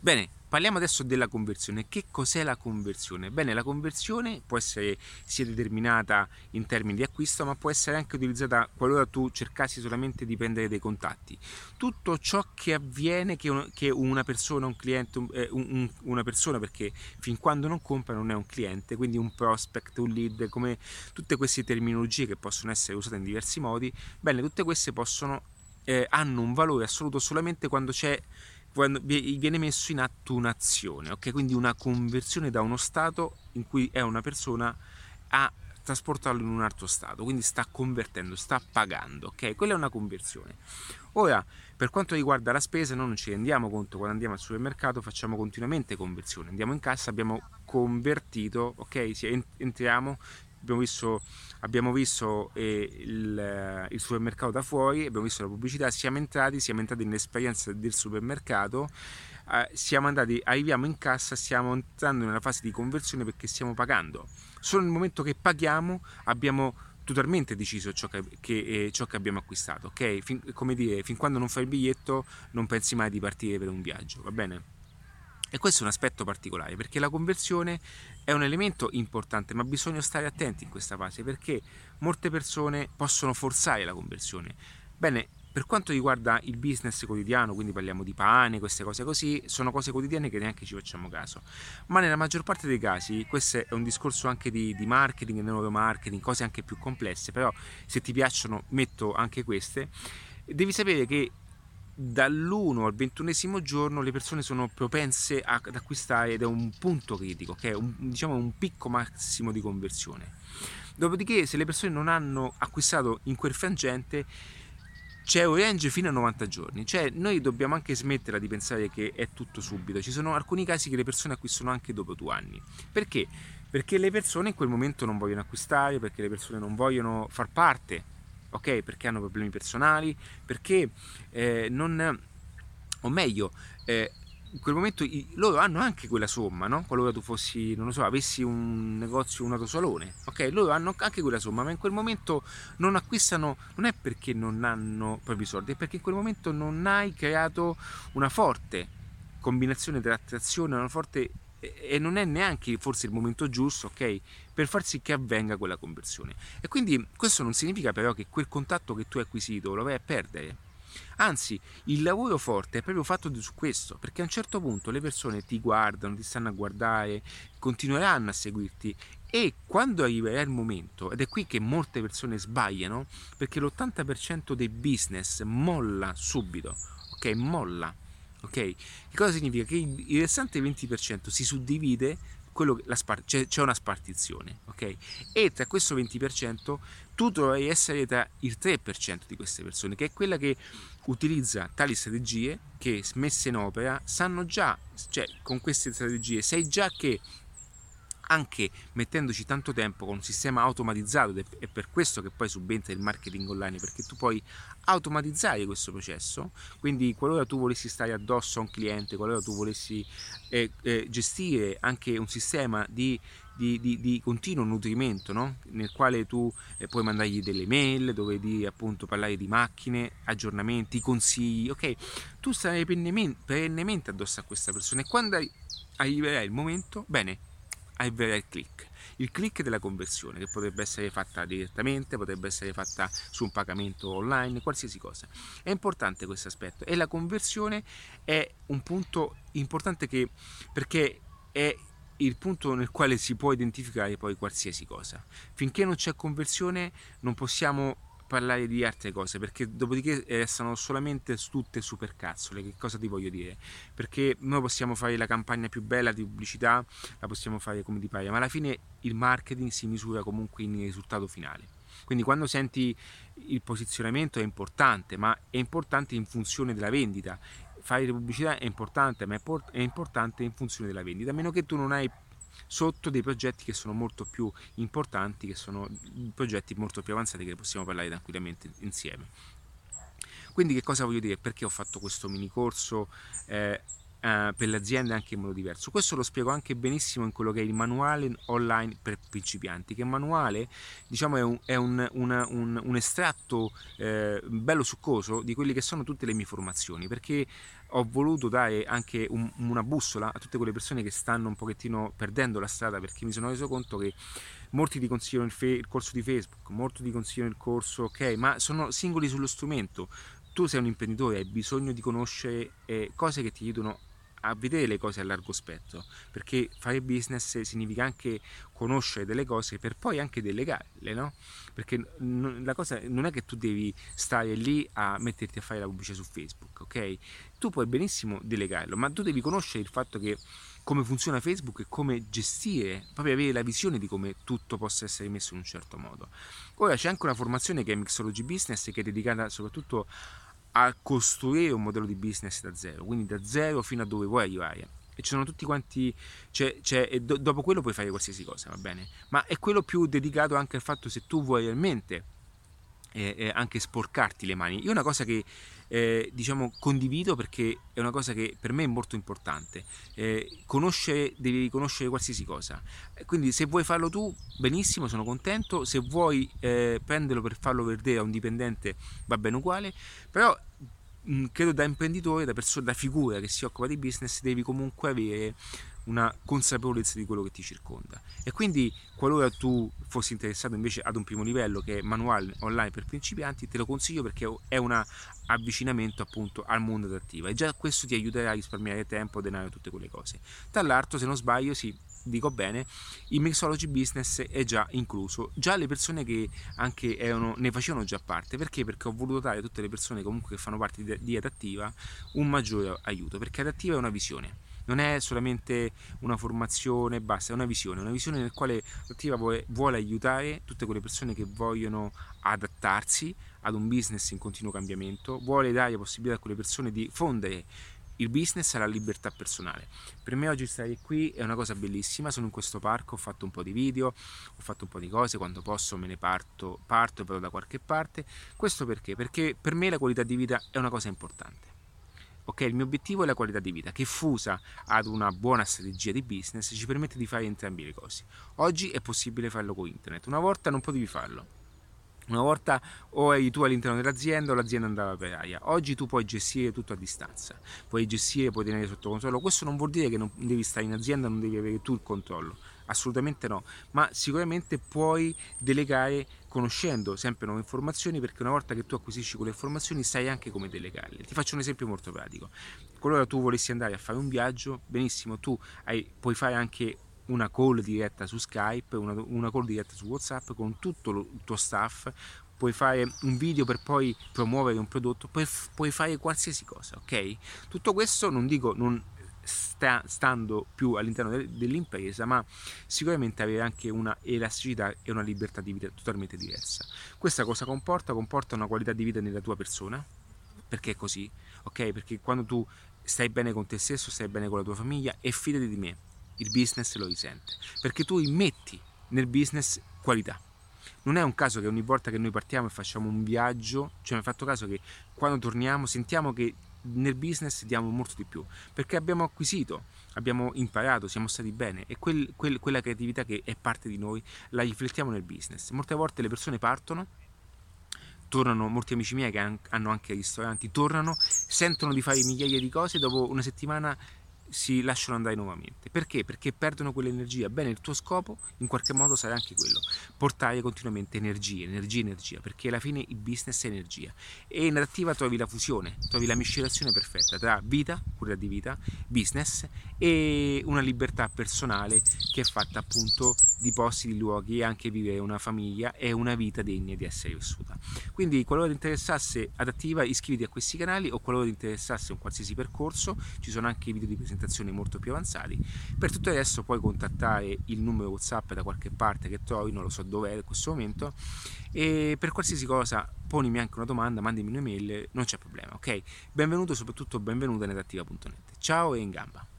Bene, parliamo adesso della conversione. Che cos'è la conversione? Bene, la conversione può essere sia determinata in termini di acquisto, ma può essere anche utilizzata qualora tu cercassi solamente di prendere dei contatti. Tutto ciò che avviene che, una persona, un cliente, eh, un, una persona, perché fin quando non compra non è un cliente, quindi un prospect, un lead, come tutte queste terminologie che possono essere usate in diversi modi, bene, tutte queste possono, eh, hanno un valore assoluto solamente quando c'è quando viene messo in atto un'azione, ok? Quindi una conversione da uno stato in cui è una persona a trasportarlo in un altro stato, quindi sta convertendo, sta pagando, ok? Quella è una conversione. Ora, per quanto riguarda la spesa, noi non ci rendiamo conto quando andiamo al supermercato, facciamo continuamente conversione. Andiamo in cassa, abbiamo convertito, ok? Entriamo, abbiamo visto, abbiamo visto eh, il, eh, il, supermercato da fuori, abbiamo visto la pubblicità, siamo entrati, siamo entrati nell'esperienza del supermercato, eh, siamo andati, arriviamo in cassa, stiamo entrando nella fase di conversione perché stiamo pagando. Solo nel momento che paghiamo abbiamo totalmente deciso ciò che, che, eh, ciò che abbiamo acquistato, ok? Fin, come dire, fin quando non fai il biglietto non pensi mai di partire per un viaggio, va bene? E questo è un aspetto particolare perché la conversione è un elemento importante, ma bisogna stare attenti in questa fase perché molte persone possono forzare la conversione. Bene, per quanto riguarda il business quotidiano, quindi parliamo di pane, queste cose così, sono cose quotidiane che neanche ci facciamo caso. Ma nella maggior parte dei casi, questo è un discorso anche di, di marketing, neuromarketing, cose anche più complesse, però se ti piacciono metto anche queste. Devi sapere che dall'1 al ventunesimo giorno le persone sono propense ad acquistare ed è un punto critico, che è un, diciamo, un picco massimo di conversione. Dopodiché, se le persone non hanno acquistato in quel frangente, c'è un range fino a 90 giorni, cioè noi dobbiamo anche smettere di pensare che è tutto subito. Ci sono alcuni casi che le persone acquistano anche dopo due anni. Perché? Perché le persone in quel momento non vogliono acquistare, perché le persone non vogliono far parte ok? Perché hanno problemi personali, perché eh, non, o meglio, eh, in quel momento loro hanno anche quella somma, no? Qualora tu fossi, non lo so, avessi un negozio, un autosalone, ok? Loro hanno anche quella somma, ma in quel momento non acquistano, non è perché non hanno proprio i soldi, è perché in quel momento non hai creato una forte combinazione tra attrazione, una forte e non è neanche forse il momento giusto, ok, per far sì che avvenga quella conversione. E quindi questo non significa però che quel contatto che tu hai acquisito lo vai a perdere. Anzi, il lavoro forte è proprio fatto su questo, perché a un certo punto le persone ti guardano, ti stanno a guardare, continueranno a seguirti e quando arriverà il momento, ed è qui che molte persone sbagliano, perché l'80% dei business molla subito, ok? Molla Ok? Che cosa significa? Che il restante 20% si suddivide, spar- c'è, c'è, una spartizione, ok? E tra questo 20% tu dovrai essere tra il 3% di queste persone, che è quella che utilizza tali strategie che messe in opera sanno già, cioè con queste strategie sai già che anche mettendoci tanto tempo con un sistema automatizzato ed è per questo che poi subentra il marketing online perché tu puoi automatizzare questo processo quindi qualora tu volessi stare addosso a un cliente qualora tu volessi eh, eh, gestire anche un sistema di di, di, di, continuo nutrimento no? nel quale tu eh, puoi mandargli delle mail dove di appunto parlare di macchine, aggiornamenti, consigli, ok? Tu starai perennemente addosso a questa persona e quando arriverà il momento, bene, avere il click. Il click della conversione che potrebbe essere fatta direttamente, potrebbe essere fatta su un pagamento online, qualsiasi cosa. È importante questo aspetto e la conversione è un punto importante che, perché è il punto nel quale si può identificare poi qualsiasi cosa. Finché non c'è conversione non possiamo parlare di altre cose perché dopodiché restano solamente tutte supercazzole che cosa ti voglio dire? Perché noi possiamo fare la campagna più bella di pubblicità la possiamo fare come ti pare ma alla fine il marketing si misura comunque in risultato finale. Quindi quando senti il posizionamento è importante ma è importante in funzione della vendita. Fare pubblicità è importante ma è importante in funzione della vendita. A meno che tu non hai sotto dei progetti che sono molto più importanti, che sono progetti molto più avanzati che possiamo parlare tranquillamente insieme. Quindi che cosa voglio dire? Perché ho fatto questo mini corso? Eh, Uh, per le aziende anche in modo diverso. Questo lo spiego anche benissimo in quello che è il manuale online per principianti, che manuale diciamo, è, un, è un, una, un, un estratto eh, bello succoso di quelle che sono tutte le mie formazioni, perché ho voluto dare anche un, una bussola a tutte quelle persone che stanno un pochettino perdendo la strada, perché mi sono reso conto che molti ti consigliano il, fe- il corso di Facebook, molti ti consigliano il corso, ok, ma sono singoli sullo strumento tu sei un imprenditore hai bisogno di conoscere eh, cose che ti aiutano a vedere le cose a largo spettro, perché fare business significa anche conoscere delle cose per poi anche delegarle, no? Perché la cosa non è che tu devi stare lì a metterti a fare la pubblicità su Facebook, ok? Tu puoi benissimo delegarlo, ma tu devi conoscere il fatto che come funziona Facebook e come gestire, proprio avere la visione di come tutto possa essere messo in un certo modo. Ora c'è anche una formazione che è Mixology Business che è dedicata soprattutto a costruire un modello di business da zero, quindi da zero fino a dove vuoi arrivare. E ci sono tutti quanti, cioè, cioè, do, dopo quello puoi fare qualsiasi cosa, va bene? Ma è quello più dedicato anche al fatto se tu vuoi realmente eh, eh, anche sporcarti le mani. Io una cosa che eh, diciamo condivido perché è una cosa che per me è molto importante. Eh, conoscere, devi conoscere qualsiasi cosa. Quindi se vuoi farlo tu, benissimo, sono contento. Se vuoi eh, prenderlo per farlo vedere a un dipendente, va bene uguale. Però mh, credo da imprenditore, da persona, da figura che si occupa di business, devi comunque avere una consapevolezza di quello che ti circonda. E quindi qualora tu fossi interessato invece ad un primo livello che è manuale online per principianti, te lo consiglio perché è un avvicinamento appunto al mondo adattiva e già questo ti aiuterà a risparmiare tempo, denaro e tutte quelle cose. Tra l'altro, se non sbaglio, sì, dico bene, il mixology business è già incluso. Già le persone che anche erano, ne facevano già parte, perché? Perché ho voluto dare a tutte le persone comunque che fanno parte di adattiva un maggiore aiuto, perché adattiva è una visione non è solamente una formazione, basta, è una visione, una visione nel quale l'attiva vuole, vuole aiutare tutte quelle persone che vogliono adattarsi ad un business in continuo cambiamento, vuole dare la possibilità a quelle persone di fondere il business alla libertà personale. Per me oggi stare qui è una cosa bellissima, sono in questo parco, ho fatto un po' di video, ho fatto un po' di cose, quando posso me ne parto, parto e vado da qualche parte. Questo perché? Perché per me la qualità di vita è una cosa importante. Ok, il mio obiettivo è la qualità di vita che fusa ad una buona strategia di business ci permette di fare entrambi le cose. Oggi è possibile farlo con internet, una volta non potevi farlo. Una volta o eri tu all'interno dell'azienda o l'azienda andava per aria. Oggi tu puoi gestire tutto a distanza, puoi gestire, puoi tenere sotto controllo. Questo non vuol dire che non devi stare in azienda, non devi avere tu il controllo, assolutamente no, ma sicuramente puoi delegare conoscendo sempre nuove informazioni perché una volta che tu acquisisci quelle informazioni sai anche come delegarle. Ti faccio un esempio molto pratico. Qualora tu volessi andare a fare un viaggio, benissimo, tu hai, puoi fare anche una call diretta su Skype, una, una call diretta su WhatsApp con tutto lo, il tuo staff, puoi fare un video per poi promuovere un prodotto, puoi, puoi fare qualsiasi cosa, ok? Tutto questo non dico non sta, stando più all'interno de, dell'impresa, ma sicuramente avere anche una elasticità e una libertà di vita totalmente diversa. Questa cosa comporta? Comporta una qualità di vita nella tua persona, perché è così, ok? Perché quando tu stai bene con te stesso, stai bene con la tua famiglia e fidati di me, il business lo risente, perché tu immetti nel business qualità. Non è un caso che ogni volta che noi partiamo e facciamo un viaggio, cioè mi ha fatto caso che quando torniamo sentiamo che nel business diamo molto di più perché abbiamo acquisito, abbiamo imparato, siamo stati bene e quel, quel, quella creatività che è parte di noi la riflettiamo nel business. Molte volte le persone partono tornano molti amici miei che hanno anche ristoranti, tornano, sentono di fare migliaia di cose, dopo una settimana si lasciano andare nuovamente. Perché? Perché perdono quell'energia. Bene, il tuo scopo in qualche modo sarà anche quello, portare continuamente energia, energia, energia, perché alla fine il business è energia. E in attiva trovi la fusione, trovi la miscelazione perfetta tra vita, cura di vita, business e una libertà personale che è fatta appunto di posti, di luoghi e anche vivere una famiglia e una vita degna di essere vissuta. Quindi qualora ti interessasse adattiva iscriviti a questi canali o qualora ti interessasse un qualsiasi percorso, ci sono anche video di presentazione molto più avanzati. Per tutto il resto puoi contattare il numero WhatsApp da qualche parte che trovi, non lo so dove è in questo momento e per qualsiasi cosa ponimi anche una domanda, mandami un'email, non c'è problema, ok? Benvenuto soprattutto benvenuta in adattiva.net. Ciao e in gamba!